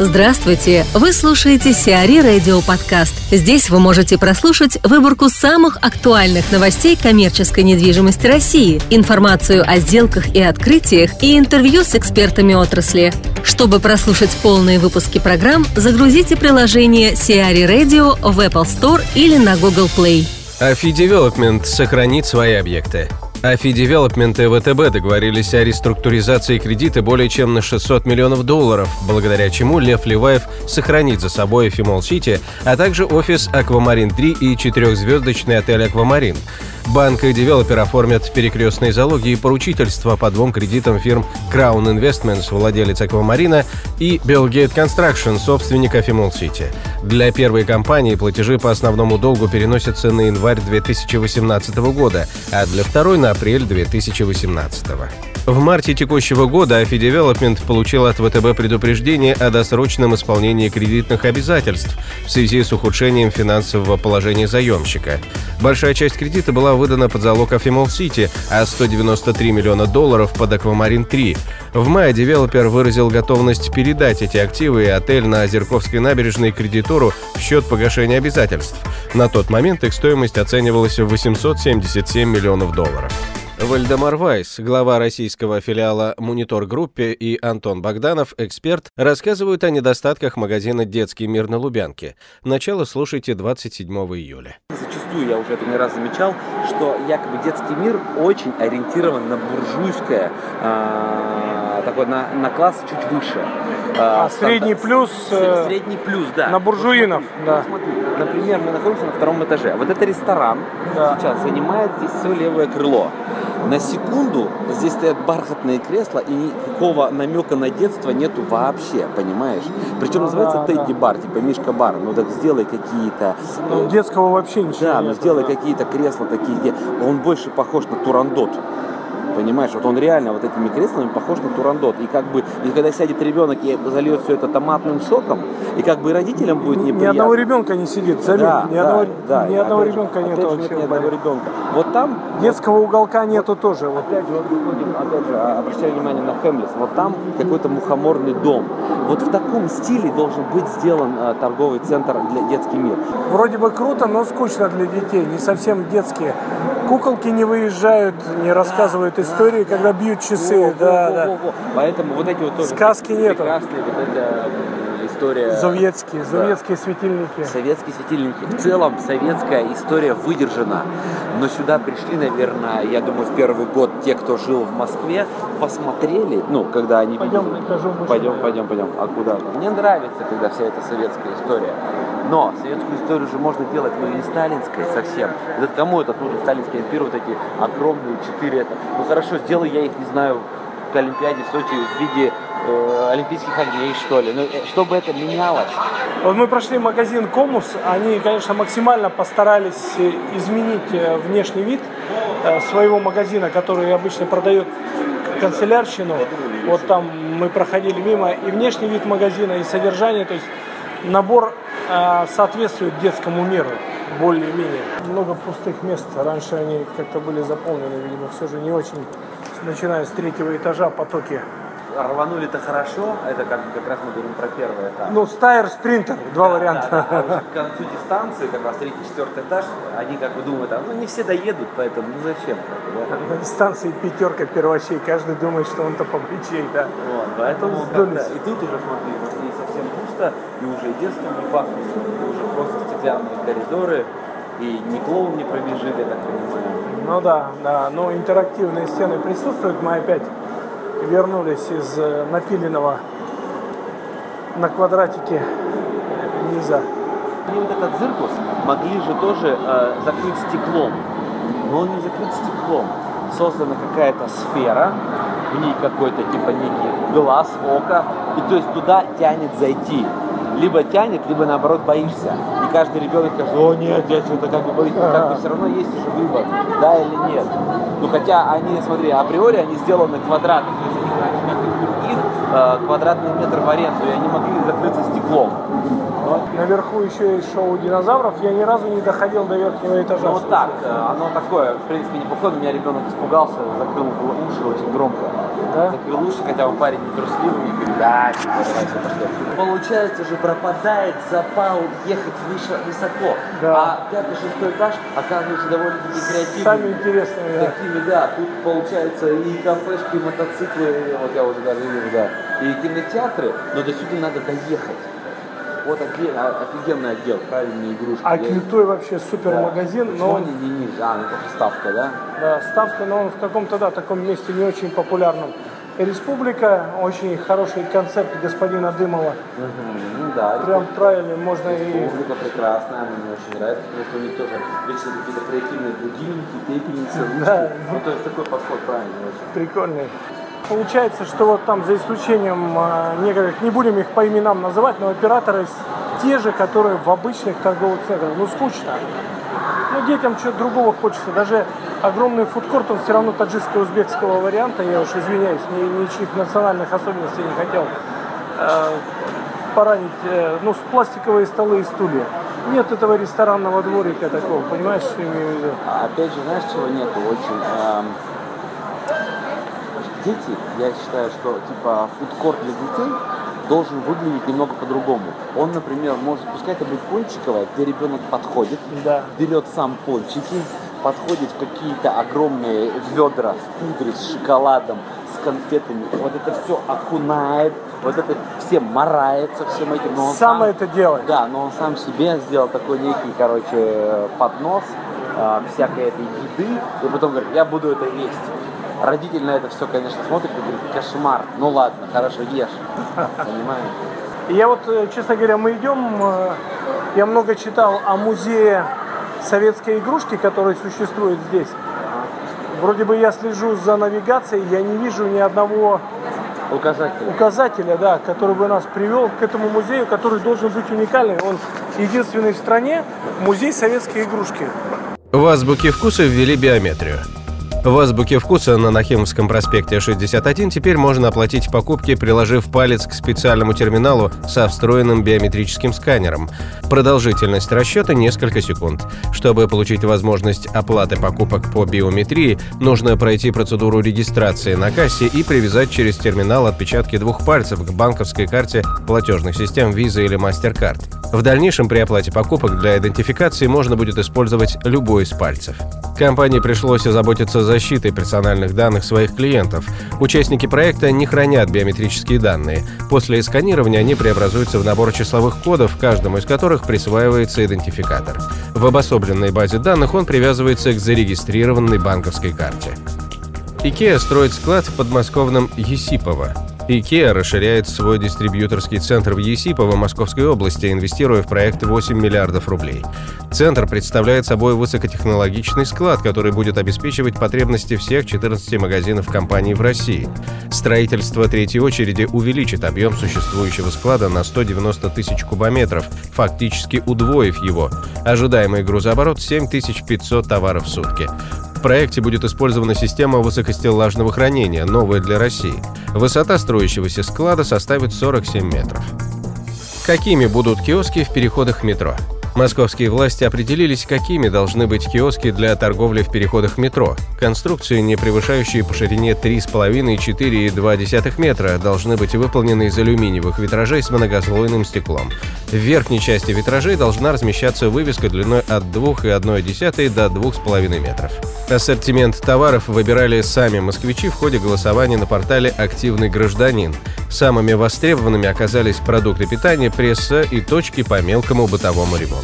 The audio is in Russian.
Здравствуйте! Вы слушаете CRE Radio Podcast. Здесь вы можете прослушать выборку самых актуальных новостей коммерческой недвижимости России, информацию о сделках и открытиях и интервью с экспертами отрасли. Чтобы прослушать полные выпуски программ, загрузите приложение CRE Radio в Apple Store или на Google Play. AFI Development сохранит свои объекты. AFI Development и ВТБ договорились о реструктуризации кредита более чем на 600 миллионов долларов, благодаря чему Лев Леваев сохранит за собой Афимолл Сити, а также офис Аквамарин 3 и четырехзвездочный отель Аквамарин. Банк и девелопер оформят перекрестные залоги и поручительства по двум кредитам фирм Crown Investments, владелец Аквамарина, и Bellgate Construction, собственник Афимол Сити. Для первой компании платежи по основному долгу переносятся на январь 2018 года, а для второй на апрель 2018. В марте текущего года Афи Development получил от ВТБ предупреждение о досрочном исполнении кредитных обязательств в связи с ухудшением финансового положения заемщика. Большая часть кредита была выдана под залог Афимолл Сити, а 193 миллиона долларов под Аквамарин 3. В мае девелопер выразил готовность передать эти активы и отель на Озерковской набережной кредитору в счет погашения обязательств. На тот момент их стоимость оценивалась в 877 миллионов долларов. Вальдемар Вайс, глава российского филиала «Мунитор Группе» и Антон Богданов, эксперт, рассказывают о недостатках магазина «Детский мир» на Лубянке. Начало слушайте 27 июля. Зачастую я уже это не раз замечал, что якобы детский мир очень ориентирован на буржуйское, э, такой на, на класс чуть выше. А, средний плюс, э, Средний плюс, да. на буржуинов, Вот смотри, да. смотри, например, мы находимся на втором этаже. Вот это ресторан Да. сейчас занимает здесь все левое крыло. На секунду здесь стоят бархатные кресла, и никакого намека на детство нету вообще, понимаешь? Причем Ну называется да, да. Тедди бар, типа Мишка бар. Ну так сделай какие-то. Ну, детского вообще ничего да, ну нет. сделай какие-то кресла такие, где он больше похож на турандот. Понимаешь, вот он реально вот этими креслами похож на турандот. И как бы, и когда сядет ребенок и зальет все это томатным соком, и как бы и родителям будет Ни неприятно. одного ребенка не сидит, заметь, Да, ни да, одного, да. ни одного опять ребенка опять нет вообще. нет ни одного ребенка. Вот там Детского уголка нету тоже. Вот. Опять же, вот опять же, а, обращаю внимание на Хемлис. Вот там какой-то мухоморный дом. Вот в таком стиле должен быть сделан а, торговый центр для детский мир. Вроде бы круто, но скучно для детей, не совсем детские. Куколки не выезжают, не рассказывают истории, когда бьют часы. Во, да, во, да. во, во. Поэтому вот эти вот тоже Сказки нету. прекрасные вот эта м, история. Советские, советские светильники. Советские светильники. В целом советская история выдержана. Но сюда пришли, наверное, я думаю, в первый год те, кто жил в Москве, посмотрели, ну, когда они Пойдем, видели. больше. Пойдем, пойдем, пойдем. А куда? Мне нравится, когда вся эта советская история. Но советскую историю же можно делать, ну, не сталинской совсем. Это кому этот нужен сталинский импир, вот эти огромные четыре это. Ну, хорошо, сделай я их, не знаю, к Олимпиаде в Сочи в виде э, олимпийских огней, что ли. Ну, э, чтобы это менялось. Вот мы прошли магазин Комус, они, конечно, максимально постарались э, изменить внешний вид своего магазина, который обычно продает канцелярщину. Вот там мы проходили мимо, и внешний вид магазина, и содержание, то есть набор соответствует детскому миру более-менее. Много пустых мест. Раньше они как-то были заполнены, видимо, все же не очень, начиная с третьего этажа потоки. Рванули-то хорошо, это как, как раз мы говорим про первый этап. Ну, стайр, спринтер, два Да, варианта. да, да. А уже к концу дистанции, как раз третий, четвертый этаж, они как бы думают, а, ну не все доедут, поэтому ну зачем? да? На дистанции пятерка первачей, каждый думает, что он топовичей, да. Вот, поэтому и тут уже смотри, пусто, и уже детством не пахнет, и уже просто стеклянные коридоры, и ни клоун не пробежит, я так понимаю. Ну да, да, но интерактивные стены присутствуют. Мы опять вернулись из э, напиленного на квадратике низа. И вот этот циркус могли же тоже э, закрыть стеклом. Но он не закрыт стеклом. Создана какая-то сфера, в ней какой-то типа некий глаз, око, и то есть туда тянет зайти. Либо тянет, либо наоборот боишься. И каждый ребенок скажет, о нет, я что-то как бы боюсь. Но как бы все равно есть уже выбор, да или нет. Ну хотя они, смотри, априори они сделаны их э, квадратный метр в аренду, и они могли закрыться стеклом. Но Наверху еще есть шоу динозавров. Я ни разу не доходил до верхнего этажа. Ну вот так, э, оно такое, в принципе, неплохое, но меня ребенок испугался, закрыл уши очень громко. Да? Закрыл уши, хотя он парень не трусливый, и говорит, да, давайте пошли. Получается же пропадает запал ехать выше, высоко. Да. А пятый, шестой этаж оказывается довольно-таки креативным. Самые интересные, да. Такими, да. Тут получается и кафешки, и мотоциклы, вот я уже даже вижу, да. И кинотеатры, но до сюда надо доехать. Вот а- офигенный отдел, правильные игрушки. А Кильтой вообще супер магазин, Почему но они не ниже? А, ну это ставка, да? да, ставка, но он в каком-то да, таком месте не очень популярном. Республика, очень хороший концепт господина Дымова. Ну да. Прям правильно, можно и... Республика прекрасная, она мне очень нравится, потому что у них тоже вечно какие-то креативные будильники, пепельницы. Да. Ну, то есть такой подход правильный очень. прикольный. Получается, что вот там за исключением э, некоторых, не будем их по именам называть, но операторы те же, которые в обычных торговых центрах. Ну, скучно. Ну, детям что-то другого хочется. Даже огромный фудкорт, он все равно таджикско-узбекского варианта, я уж извиняюсь, ни, ничьих национальных особенностей не хотел э, поранить. э, ну, с пластиковые столы и стулья. Нет этого ресторанного дворика такого, понимаешь, что я имею в виду? А опять же, знаешь, чего нету очень? эм, дети, я считаю, что типа фудкорт для детей должен выглядеть немного по-другому. Он, например, может, пускай это будет пончиковое, где ребенок подходит, Да. берет сам пончики, подходит в какие-то огромные ведра с пудрой, с шоколадом, с конфетами. Вот это все окунает, вот это все марается всем этим. Но он Сам это делает. Да, но он сам себе сделал такой некий, короче, поднос э, всякой этой еды, и потом говорит, я буду это есть. Родитель на это все, конечно, смотрит и говорит, кошмар. Ну ладно, хорошо, ешь. Понимаешь? Я вот, э, честно говоря, мы идем, э, я много читал о музее советской игрушки, который существует здесь. Вроде бы я слежу за навигацией, я не вижу ни одного Указатель. указателя, да, который бы нас привел к этому музею, который должен быть уникальный. Он единственный в стране музей советской игрушки. В азбуке вкуса ввели биометрию. В азбуке вкуса на Нахимовском проспекте 61 теперь можно оплатить покупки, приложив палец к специальному терминалу со встроенным биометрическим сканером. Продолжительность расчета несколько секунд. Чтобы получить возможность оплаты покупок по биометрии, нужно пройти процедуру регистрации на кассе и привязать через терминал отпечатки двух пальцев к банковской карте платежных систем Visa или MasterCard. В дальнейшем при оплате покупок для идентификации можно будет использовать любой из пальцев. Компании пришлось озаботиться защитой персональных данных своих клиентов. Участники проекта не хранят биометрические данные. После сканирования они преобразуются в набор числовых кодов, каждому из которых присваивается идентификатор. В обособленной базе данных он привязывается к зарегистрированной банковской карте. IKEA строит склад в подмосковном Есипово. IKEA расширяет свой дистрибьюторский центр в Есипово Московской области, инвестируя в проект 8 миллиардов рублей. Центр представляет собой высокотехнологичный склад, который будет обеспечивать потребности всех 14 магазинов компании в России. Строительство третьей очереди увеличит объем существующего склада на 190 тысяч кубометров, фактически удвоив его. Ожидаемый грузооборот 7500 товаров в сутки. В проекте будет использована система высокостеллажного хранения, новая для России. Высота строящегося склада составит 47 метров. Какими будут киоски в переходах метро? Московские власти определились, какими должны быть киоски для торговли в переходах метро. Конструкции, не превышающие по ширине 3,5 и 4,2 метра, должны быть выполнены из алюминиевых витражей с многослойным стеклом. В верхней части витражей должна размещаться вывеска длиной от 2,1 до 2,5 метров. Ассортимент товаров выбирали сами москвичи в ходе голосования на портале «Активный гражданин». Самыми востребованными оказались продукты питания, пресса и точки по мелкому бытовому ремонту.